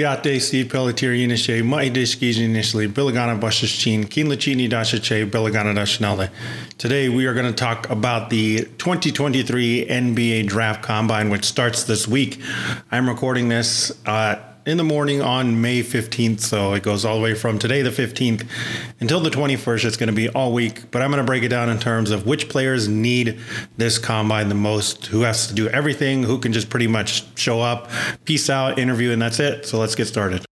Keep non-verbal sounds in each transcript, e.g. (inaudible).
Yate Steve Pelletier Yinishe Maidishkiji initially Bashashin Kinlachini Dashache. Today we are going to talk about the 2023 NBA Draft Combine, which starts this week. I'm recording this uh, in the morning on May 15th. So it goes all the way from today, the 15th, until the 21st. It's going to be all week, but I'm going to break it down in terms of which players need this combine the most, who has to do everything, who can just pretty much show up, peace out, interview, and that's it. So let's get started.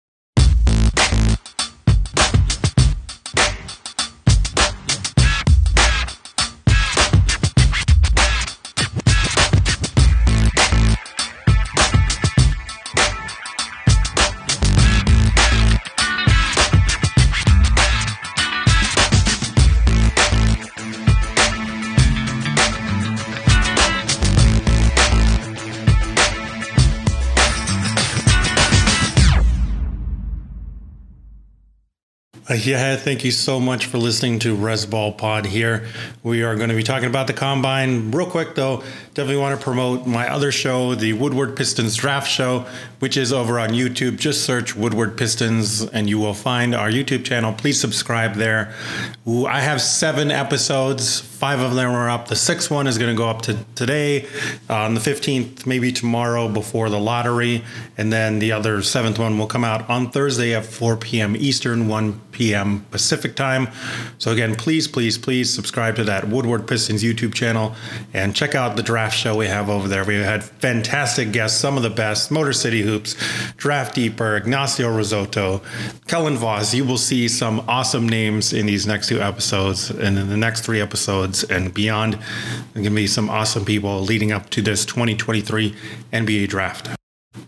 Yeah, thank you so much for listening to Resball Pod here. We are going to be talking about the combine. Real quick, though, definitely want to promote my other show, the Woodward Pistons Draft Show, which is over on YouTube. Just search Woodward Pistons and you will find our YouTube channel. Please subscribe there. I have seven episodes, five of them are up. The sixth one is going to go up to today, uh, on the 15th, maybe tomorrow before the lottery. And then the other seventh one will come out on Thursday at 4 p.m. Eastern, 1 p.m. Pacific time. So again, please, please, please subscribe to that Woodward Pistons YouTube channel and check out the draft show we have over there. We had fantastic guests, some of the best, Motor City Hoops, Draft Deeper, Ignacio Rissotto, Kellen Voss. You will see some awesome names in these next two episodes and in the next three episodes and beyond. There are going to be some awesome people leading up to this 2023 NBA draft.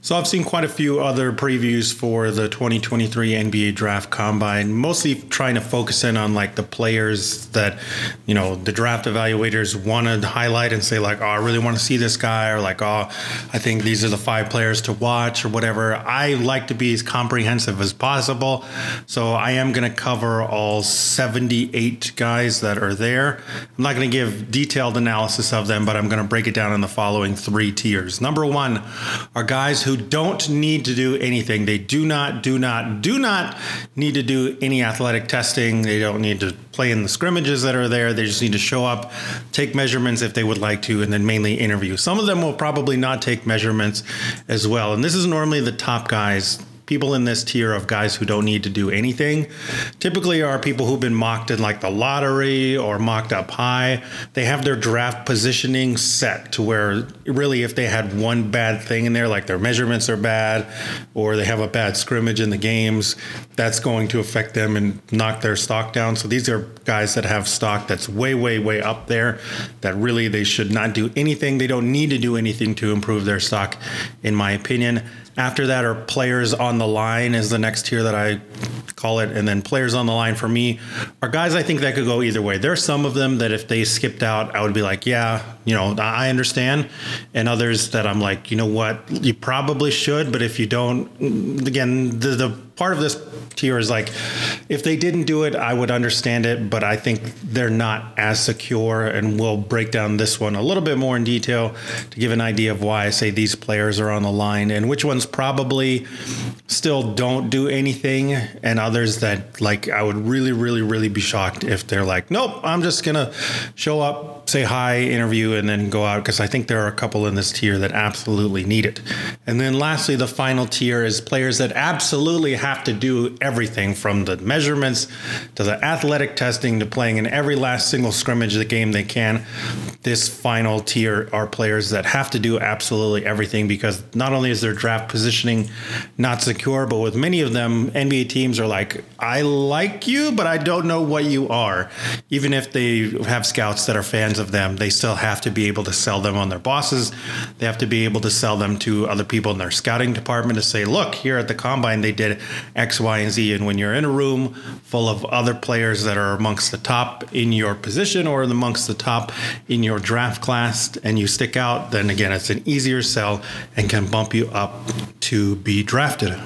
So I've seen quite a few other previews for the 2023 NBA Draft Combine, mostly trying to focus in on like the players that, you know, the draft evaluators want to highlight and say like, oh, I really want to see this guy, or like, oh, I think these are the five players to watch, or whatever. I like to be as comprehensive as possible, so I am going to cover all 78 guys that are there. I'm not going to give detailed analysis of them, but I'm going to break it down in the following three tiers. Number one are guys who don't need to do anything. They do not, do not, do not need to do any athletic testing. They don't need to play in the scrimmages that are there. They just need to show up, take measurements if they would like to, and then mainly interview. Some of them will probably not take measurements as well. And this is normally the top guys people in this tier of guys who don't need to do anything typically are people who've been mocked in like the lottery or mocked up high. They have their draft positioning set to where really if they had one bad thing in there, like their measurements are bad or they have a bad scrimmage in the games, that's going to affect them and knock their stock down. So these are guys that have stock that's way, way, way up there that really they should not do anything. They don't need to do anything to improve their stock, in my opinion. After that are players on the line is the next tier that I call it, and then players on the line for me are guys I think that could go either way. There's some of them that if they skipped out, I would be like, yeah, you know, I understand, and others that I'm like, you know what, you probably should, but if you don't, again, the, the part of this tier is like if they didn't do it i would understand it but i think they're not as secure and we'll break down this one a little bit more in detail to give an idea of why i say these players are on the line and which ones probably still don't do anything and others that like i would really really really be shocked if they're like nope i'm just gonna show up say hi interview and then go out because i think there are a couple in this tier that absolutely need it. And then lastly the final tier is players that absolutely have to do everything from the measurements to the athletic testing to playing in every last single scrimmage of the game they can. This final tier are players that have to do absolutely everything because not only is their draft positioning not secure, but with many of them, NBA teams are like, I like you, but I don't know what you are. Even if they have scouts that are fans of them, they still have to be able to sell them on their bosses. They have to be able to sell them to other people in their scouting department to say, look, here at the combine, they did X, Y, and Z. And when you're in a room full of other players that are amongst the top in your position or amongst the top in your draft class and you stick out, then again, it's an easier sell and can bump you up to be drafted.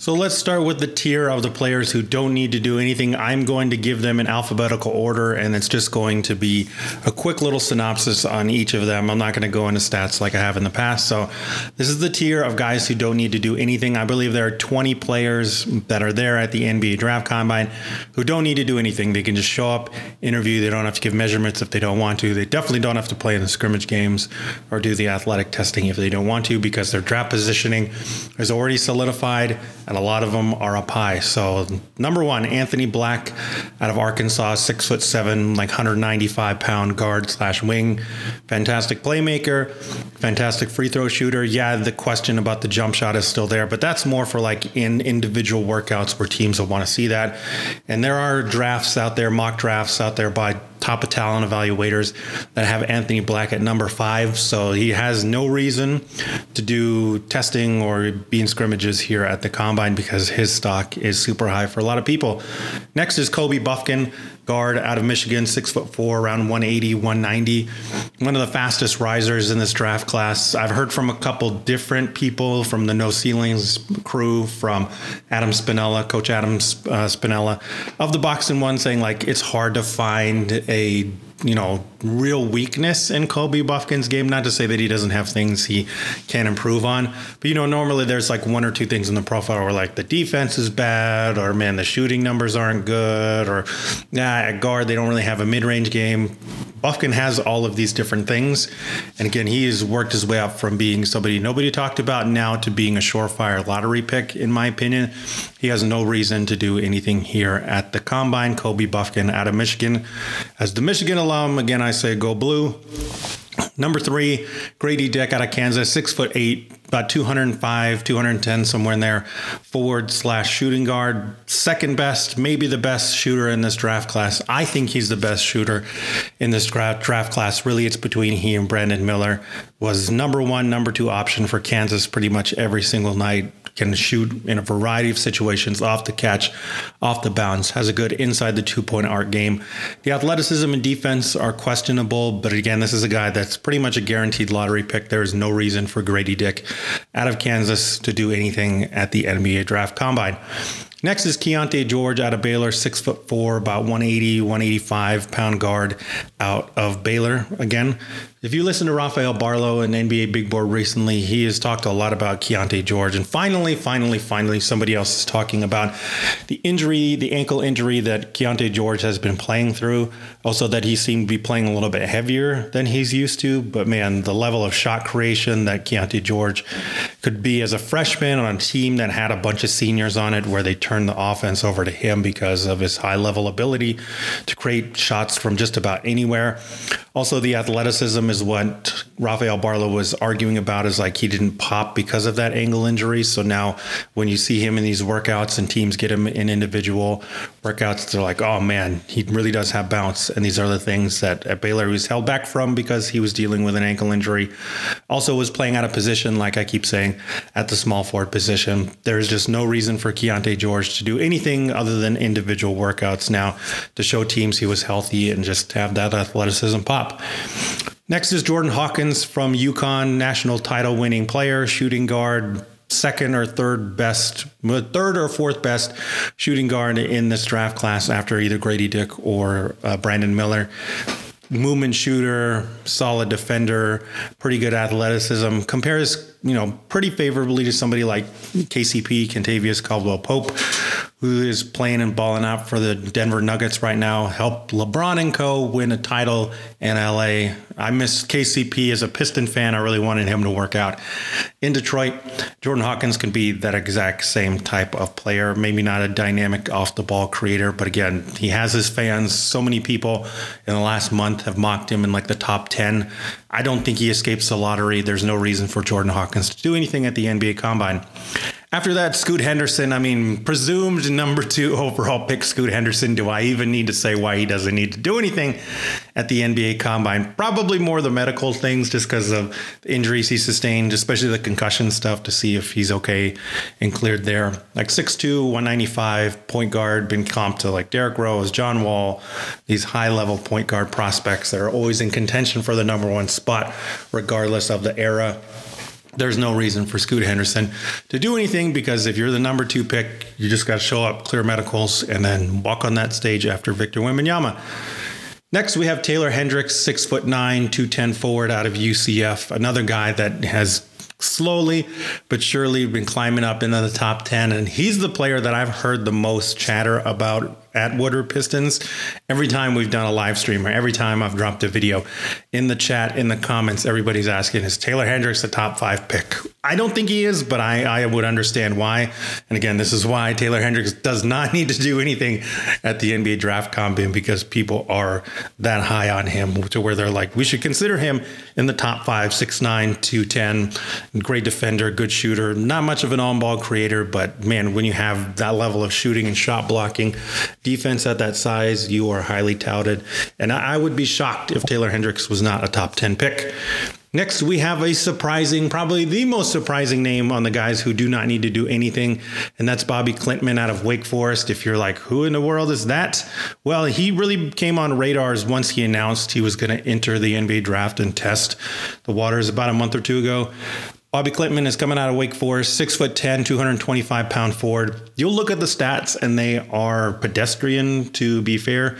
So let's start with the tier of the players who don't need to do anything. I'm going to give them in alphabetical order, and it's just going to be a quick little synopsis on each of them. I'm not going to go into stats like I have in the past. So this is the tier of guys who don't need to do anything. I believe there are 20 players that are there at the NBA Draft Combine who don't need to do anything. They can just show up, interview. They don't have to give measurements if they don't want to. They definitely don't have to play in the scrimmage games or do the athletic testing if they don't want to because their draft positioning is already solidified and a lot of them are up high. So number one, Anthony Black out of Arkansas, six foot seven, like 195 pound guard slash wing, fantastic playmaker, fantastic free throw shooter. Yeah, the question about the jump shot is still there, but that's more for like in individual workouts where teams will want to see that. And there are drafts out there, mock drafts out there by top of talent evaluators that have Anthony Black at number five. So he has no reason to do testing or be in scrimmages here at the combine because his stock is super high for a lot of people. Next is Kobe Bufkin, guard out of Michigan, six foot four, around 180, 190. One of the fastest risers in this draft class. I've heard from a couple different people from the No Ceilings crew, from Adam Spinella, Coach Adam uh, Spinella, of the Box and One, saying like it's hard to find a you know, real weakness in Kobe Bufkin's game. Not to say that he doesn't have things he can improve on, but you know, normally there's like one or two things in the profile where like the defense is bad, or man, the shooting numbers aren't good, or yeah, at guard they don't really have a mid-range game. Bufkin has all of these different things, and again, he has worked his way up from being somebody nobody talked about now to being a surefire lottery pick. In my opinion, he has no reason to do anything here at the combine. Kobe Bufkin out of Michigan, as the Michigan alum, again, I say go blue. Number three, Grady Dick out of Kansas, six foot eight, about 205, 210, somewhere in there, forward slash shooting guard. Second best, maybe the best shooter in this draft class. I think he's the best shooter in this draft, class. Really, it's between he and Brandon Miller. Was number one, number two option for Kansas pretty much every single night can shoot in a variety of situations off the catch, off the bounce, has a good inside the two point arc game. The athleticism and defense are questionable, but again, this is a guy that's pretty much a guaranteed lottery pick. There is no reason for Grady Dick out of Kansas to do anything at the NBA draft combine. Next is Keyonte George out of Baylor, six foot four, about 180, 185 pound guard out of Baylor. Again, if you listen to Rafael Barlowe and NBA Big Board recently, he has talked a lot about Keyonte George. And finally, finally, finally, somebody else is talking about the injury, the ankle injury that Keyonte George has been playing through. Also, that he seemed to be playing a little bit heavier than he's used to. But man, the level of shot creation that Keyonte George could be as a freshman on a team that had a bunch of seniors on it, where they turned the offense over to him because of his high level ability to create shots from just about anywhere. Also, the athleticism is what Rafael Barlowe was arguing about is like he didn't pop because of that ankle injury. So now when you see him in these workouts and teams get him in individual workouts, they're like, oh man, he really does have bounce. And these are the things that at Baylor he was held back from because he was dealing with an ankle injury. Also was playing out of position, like I keep saying, at the small forward position. There's just no reason for Keyonte George to do anything other than individual workouts now to show teams he was healthy and just have that athleticism pop. Next is Jordan Hawkins from UConn, national title winning player, shooting guard, second or third best, third or fourth best shooting guard in this draft class after either Grady Dick or uh, Brandon Miller. Movement shooter, solid defender, pretty good athleticism. Compares, you know, pretty favorably to somebody like KCP, Kentavious Caldwell Pope, who is playing and balling out for the Denver Nuggets right now, helped LeBron and co win a title in LA. I miss KCP as a Piston fan. I really wanted him to work out in Detroit. Jordan Hawkins can be that exact same type of player, maybe not a dynamic off the ball creator, but again, he has his fans. So many people in the last month have mocked him in like the top 10. I don't think he escapes the lottery. There's no reason for Jordan Hawkins to do anything at the NBA Combine. After that, Scoot Henderson, I mean, presumed number two (laughs) overall pick, Scoot Henderson. Do I even need to say why he doesn't need to do anything at the NBA combine? Probably more the medical things just because of the injuries he sustained, especially the concussion stuff to see if he's okay and cleared there. Like 6'2, 195, point guard, been comped to like Derrick Rose, John Wall, these high level point guard prospects that are always in contention for the number one spot, regardless of the era there's no reason for Scoot Henderson to do anything because if you're the number two pick, you just got to show up, clear medicals, and then walk on that stage after Victor Wembanyama. Next, we have Taylor Hendricks, six foot nine, 210 forward out of UCF, another guy that has slowly but surely been climbing up into the top 10. And he's the player that I've heard the most chatter about at Woodward Pistons every time we've done a live stream or every time I've dropped a video in the chat, in the comments, everybody's asking, is Taylor Hendricks the top five pick? I don't think he is, but I, I would understand why. And again, this is why Taylor Hendricks does not (laughs) need to do anything at the NBA draft combine because people are that high on him to where they're like, we should consider him in the top five, six, nine, two, 10. Great defender, good shooter, not much of an on ball creator, but man, when you have that level of shooting and shot blocking, defense at that size, you are highly touted. And I would be shocked if Taylor Hendricks was not a top 10 pick. Next, we have a surprising, probably the most surprising name on the guys who do not need to do anything, and that's Bobi Klintman out of Wake Forest. If you're like, who in the world is that? Well, he really came on radars once he announced he was going to enter the NBA draft and test the waters about a month or two ago. Bobi Klintman is coming out of Wake Forest, six foot 10, 225 pound forward. You'll look at the stats and they are pedestrian to be fair.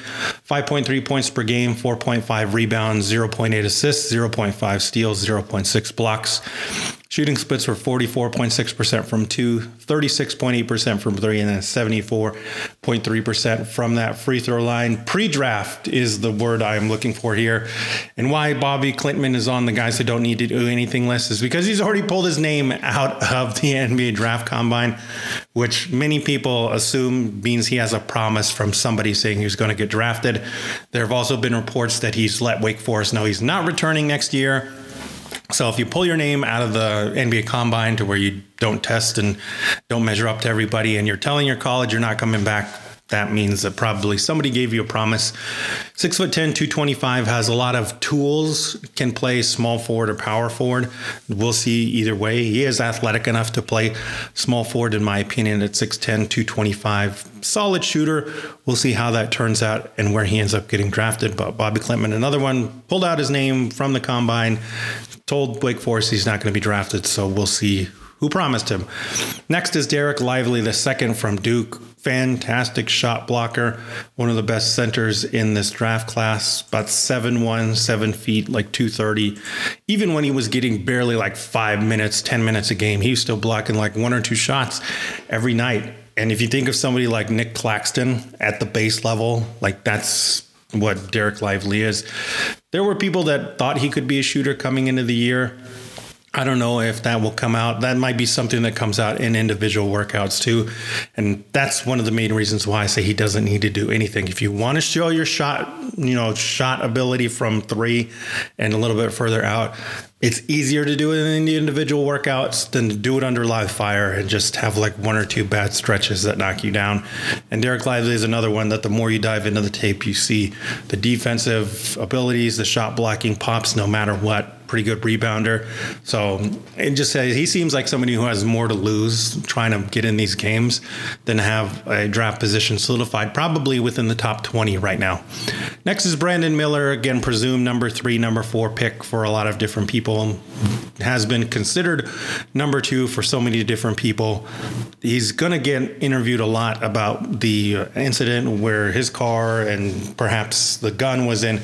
5.3 points per game, 4.5 rebounds, 0.8 assists, 0.5 steals, 0.6 blocks. Shooting splits were 44.6% from two, 36.8% from three, and then 74.3% from that free throw line. Pre draft is the word I am looking for here. And why Bobi Klintman is on the guys who don't need to do anything less is because he's already pulled his name out (laughs) of the NBA draft combine, which many people assume means he has a promise from somebody saying he's going to get drafted. There have also been reports that he's let Wake Forest know he's not returning next year. So if you pull your name out of the NBA combine to where you don't test and don't measure up to everybody and you're telling your college you're not coming back, that means that probably somebody gave you a promise. Six foot 10, 225 has a lot of tools, can play small forward or power forward. We'll see either way. He is athletic enough to play small forward, in my opinion, at 6'10, 225. Solid shooter. We'll see how that turns out and where he ends up getting drafted. But Bobi Klintman, another one, pulled out his name from the combine, told Wake Forest he's not going to be drafted. So we'll see who promised him. Next is Derek Lively, the second from Duke. Fantastic shot blocker, one of the best centers in this draft class. About seven one, seven feet, like two thirty. Even when he was getting barely like five minutes, ten minutes a game, he was still blocking like one or two shots every night. And if you think of somebody like Nic Claxton at the base level, like that's what Derek Lively is. There were people that thought he could be a shooter coming into the year. I don't know if that will come out. That might be something that comes out in individual workouts too. And that's one of the main reasons why I say he doesn't need to do anything. If you want to show your shot, you know, shot ability from three and a little bit further out, it's easier to do it in the individual workouts than to do it under live fire and just have like one or two bad stretches that knock you down. And Derek Lively is another one that the more you dive into the tape, you see the defensive abilities, the shot blocking pops no matter what. Pretty good rebounder. So it just says he seems like somebody who has more to lose trying to get in these games than have a draft position solidified, probably within the top 20 right now. Next is Brandon Miller, again, presumed number three, number four pick for a lot of different people people, has been considered number two for so many different people. He's going to get interviewed a lot about the incident where his car and perhaps the gun was in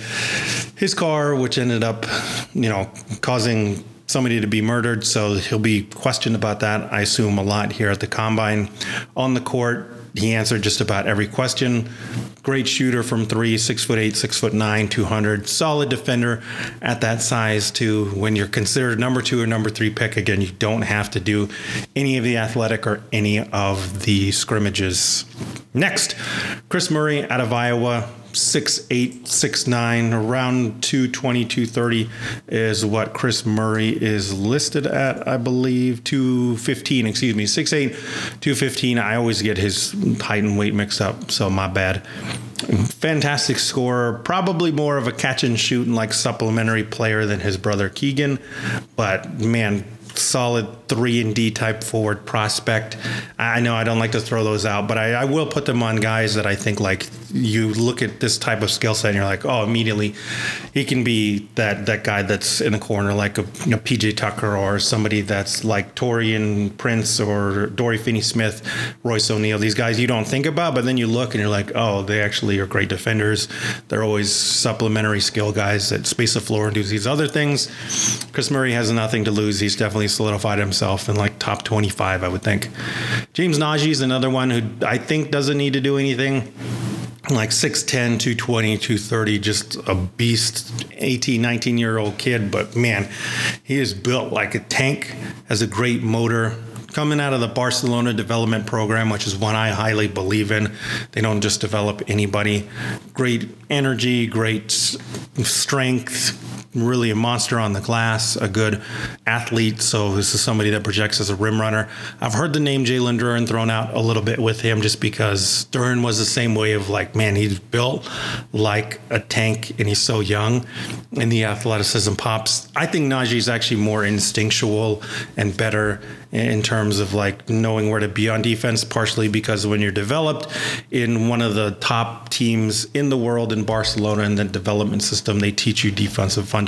his car, which ended up, you know, causing somebody to be murdered. So he'll be questioned about that, I assume, a lot here at the combine. On the court, he answered just about every question. Great shooter from three, six foot eight, six foot nine, 200. Solid defender at that size, too. When you're considered number two or number three pick, again, you don't have to do any of the athletic or any of the scrimmages. Next, Chris Murray out of Iowa six eight, six nine, around 220, 230 is what Chris Murray is listed at, I believe. 215, excuse me, six eight, 215. I always get his height and weight mixed up, so my bad. Fantastic scorer, probably more of a catch and shoot and like supplementary player than his brother Keegan, but man, solid three and D type forward prospect. I know I don't like to throw those out, but I, I will put them on guys that I think like you look at this type of skill set and you're like, oh, immediately he can be that that guy that's in the corner like a you know, PJ Tucker or somebody that's like Taurean Prince or Dory Finney-Smith, Royce O'Neale. These guys you don't think about, but then you look and you're like, oh, they actually are great defenders. They're always supplementary skill guys that space the floor and do these other things. Chris Murray has nothing to lose. He's definitely solidified himself in like top 25, I would think. James Nnaji is another one who I think doesn't need to do anything like 6'10 220 230 just a beast 18 19 year old kid but man he is built like a tank has a great motor coming out of the Barcelona development program, which is one I highly believe in. They don't just develop anybody. Great energy, great strength, really a monster on the glass, a good athlete. So this is somebody that projects as a rim runner. I've heard the name Jalen Duren thrown out a little bit with him just because Duren was the same way of like, man, he's built like a tank and he's so young and the athleticism pops. I think Nnaji is actually more instinctual and better in terms of like knowing where to be on defense, partially because when you're developed in one of the top teams in the world in Barcelona in the development system, they teach you defensive fundamentals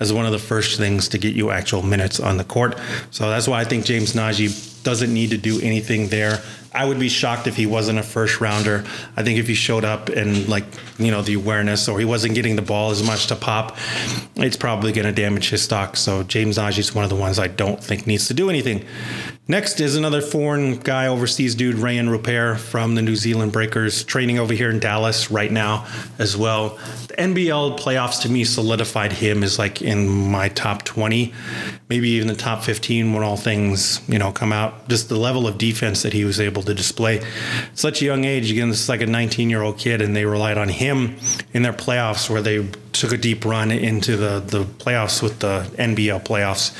as one of the first things to get you actual minutes on the court. So that's why I think James Nnaji doesn't need to do anything there. I would be shocked if he wasn't a first rounder. I think if he showed up and like you know the awareness or he wasn't getting the ball as much to pop, it's probably going to damage his stock. So James Nnaji is one of the ones I don't think needs to do anything. Next is another foreign guy, overseas dude, Rayan Rupert from the New Zealand Breakers, training over here in Dallas right now as well. The NBL playoffs to me solidified him as like in my top 20, maybe even the top 15 when all things, you know, come out. Just the level of defense that he was able to display. Such a young age, again, this is like a 19 year old kid, and they relied on him in their playoffs where they took a deep run into the, the playoffs with the NBL playoffs.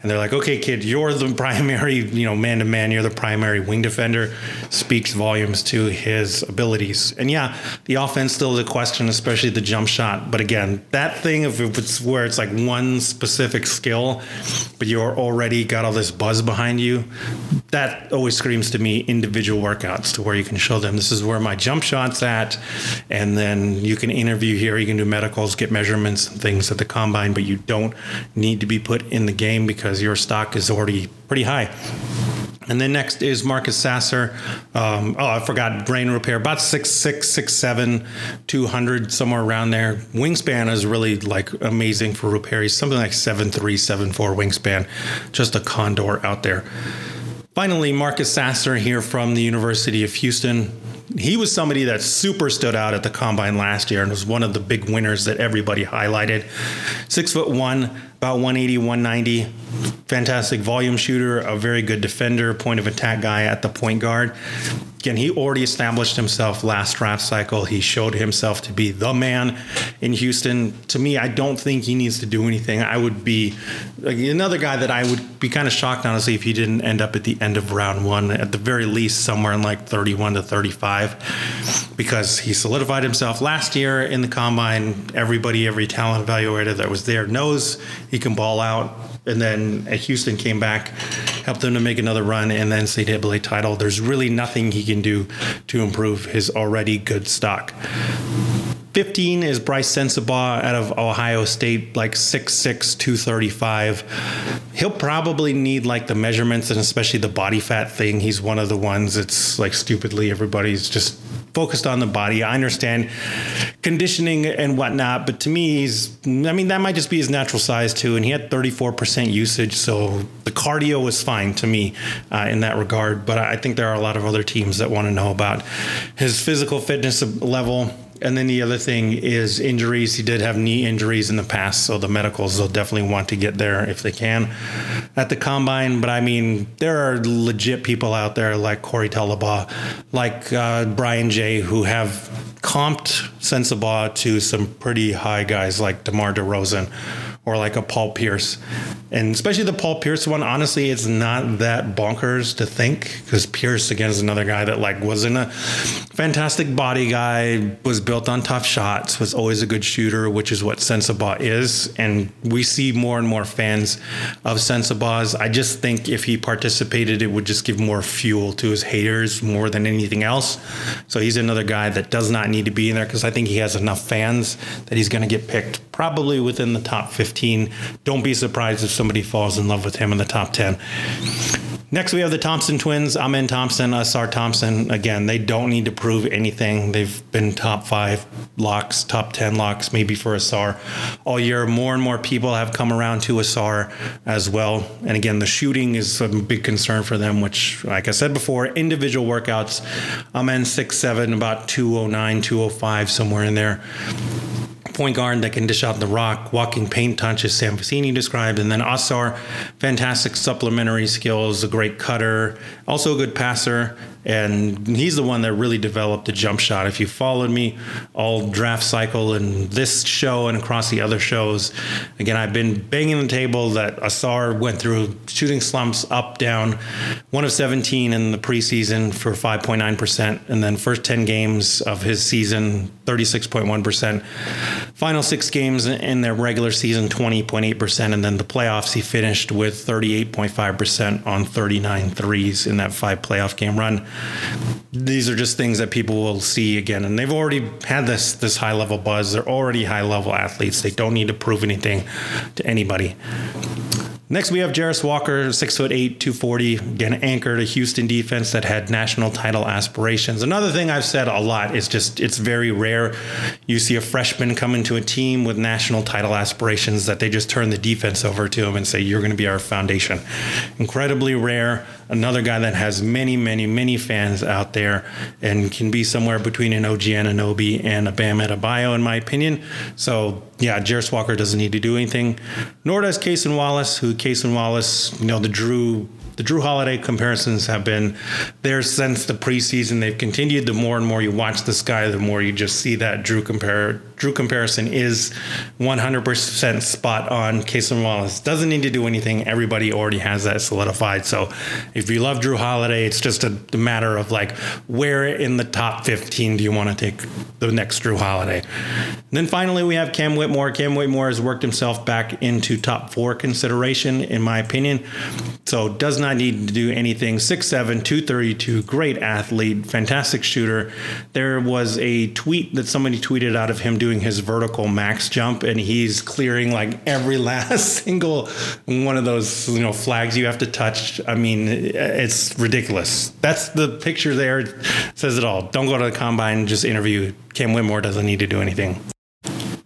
And they're like, okay, kid, you're the (laughs) primary, you know, man to man, you're the primary wing defender. Speaks volumes to his abilities. And yeah, the offense still is a question, especially the jump shot. But again, that thing of if it's where it's like one specific skill, but you're already got all this buzz behind you, that always screams to me individual workouts to where you can show them this is where my jump shot's at. And then you can interview here, you can do medicals get measurements and things at the combine, but you don't need to be put in the game because your stock is already pretty high. And then next is Marcus Sasser. Um, oh, I forgot Rayan Rupert. about six six six seven, two hundred somewhere around there. Wingspan is really like amazing for Rupert. He's something like seven three, seven four wingspan, just a condor out there. Finally, Marcus Sasser here from the University of Houston he was somebody that super stood out at the combine last year and was one of the big winners that everybody highlighted. Six foot one, about 180, 190. Fantastic volume shooter, a very good defender, point of attack guy at the point guard. Again, he already established himself last draft cycle. He showed himself to be the man in Houston. To me, I don't think he needs to do anything. I would be another guy that I would be kind of shocked, honestly, if he didn't end up at the end of round one, at the very least, somewhere in like 31 to 35, because he solidified himself last year in the combine. Everybody, every talent evaluator that was there knows he can ball out. And then uh, Houston came back, helped them to make another run, and then NCAA title. There's really nothing he can do to improve his already good stock. 15 is Brice Sensabaugh out of Ohio State, like 6'6, 235. He'll probably need like the measurements and especially the body fat thing. He's one of the ones that's like stupidly everybody's just focused on the body. I understand conditioning and whatnot, but to me, he's, I mean, that might just be his natural size too. And he had 34% usage. So the cardio was fine to me uh, in that regard. But I think there are a lot of other teams that want to know about his physical fitness level and then the other thing is injuries. He did have knee injuries in the past, so the medicals will definitely want to get there if they can at the combine. But I mean, there are legit people out there like Corey Tulobaugh, like uh, Brian J, who have comped Sensabaugh to some pretty high guys like DeMar DeRozan or like a Paul Pierce. And especially the Paul Pierce one, honestly, it's not that bonkers to think because Pierce, again, is another guy that like wasn't a fantastic body guy, was built on tough shots, was always a good shooter, which is what Sensabaugh is. And we see more and more fans of Sensabaugh's. I just think if he participated, it would just give more fuel to his haters more than anything else. So he's another guy that does not need to be in there because I think he has enough fans that he's going to get picked probably within the top 15. Don't be surprised if somebody falls in love with him in the top 10. Next, we have the Thompson twins, Amen Thompson, Ausar Thompson. Again, they don't need to prove anything. They've been top five locks, top 10 locks, maybe for Ausar all year. More and more people have come around to Ausar as well. And again, the shooting is a big concern for them, which, like I said before, individual workouts, Amen 6'7, about 209, 205, somewhere in there point guard that can dish out the rock, walking paint touch, as Sam Vecenie described. And then Ausar, fantastic supplementary skills, a great cutter, also a good passer, and he's the one that really developed the jump shot. If you followed me all draft cycle and this show and across the other shows, again, I've been banging the table that Ausar went through shooting slumps up, down, one of 17 in the preseason for 5.9%, and then first 10 games of his season, 36.1%. Final six games in their regular season, 20.8%, and then the playoffs, he finished with 38.5% on 39 threes in that five playoff game run these are just things that people will see again and they've already had this this high level buzz they're already high level athletes they don't need to prove anything to anybody Next, we have Jarace Walker, six foot eight, 240, again, anchored a Houston defense that had national title aspirations. Another thing I've said a lot is just it's very rare you see a freshman come into a team with national title aspirations that they just turn the defense over to him and say, You're going to be our foundation. Incredibly rare. Another guy that has many, many, many fans out there and can be somewhere between an OG Anunoby and a Bam Adebayo, in my opinion. So, yeah, Jarace Walker doesn't need to do anything, nor does Cason Wallace, who Cason Wallace, you know, the Jrue the Jrue Holiday comparisons have been there since the preseason. They've continued. The more and more you watch this guy, the more you just see that Jrue compare Jrue comparison is 100% spot on. Cason Wallace doesn't need to do anything. Everybody already has that solidified. So if you love Jrue Holiday, it's just a, a matter of like where in the top 15 do you want to take the next Jrue Holiday? And then finally, we have Cam Whitmore. Cam Whitmore has worked himself back into top four consideration, in my opinion. So does not need to do anything. 6'7, 232, great athlete, fantastic shooter. There was a tweet that somebody tweeted out of him doing doing his vertical max jump and he's clearing like every (laughs) last single one of those you know flags you have to touch. I mean it's ridiculous. That's the picture there. It says it all. Don't go to the combine. Just interview cam whitmore. Doesn't need to do anything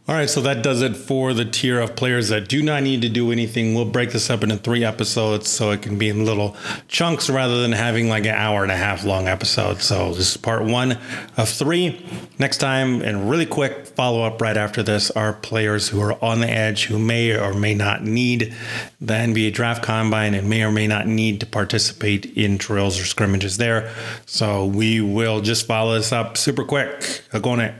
all right, so that does it for the tier of players that do not need to do anything. We'll break this up into three episodes so it can be in little chunks rather than having like an hour and a half long episode. So this is part one of three. Next time, and really quick follow up right after this, are players who are on the edge who may or may not need the NBA draft combine and may or may not need to participate in drills or scrimmages there. So we will just follow this up super quick. Go on it.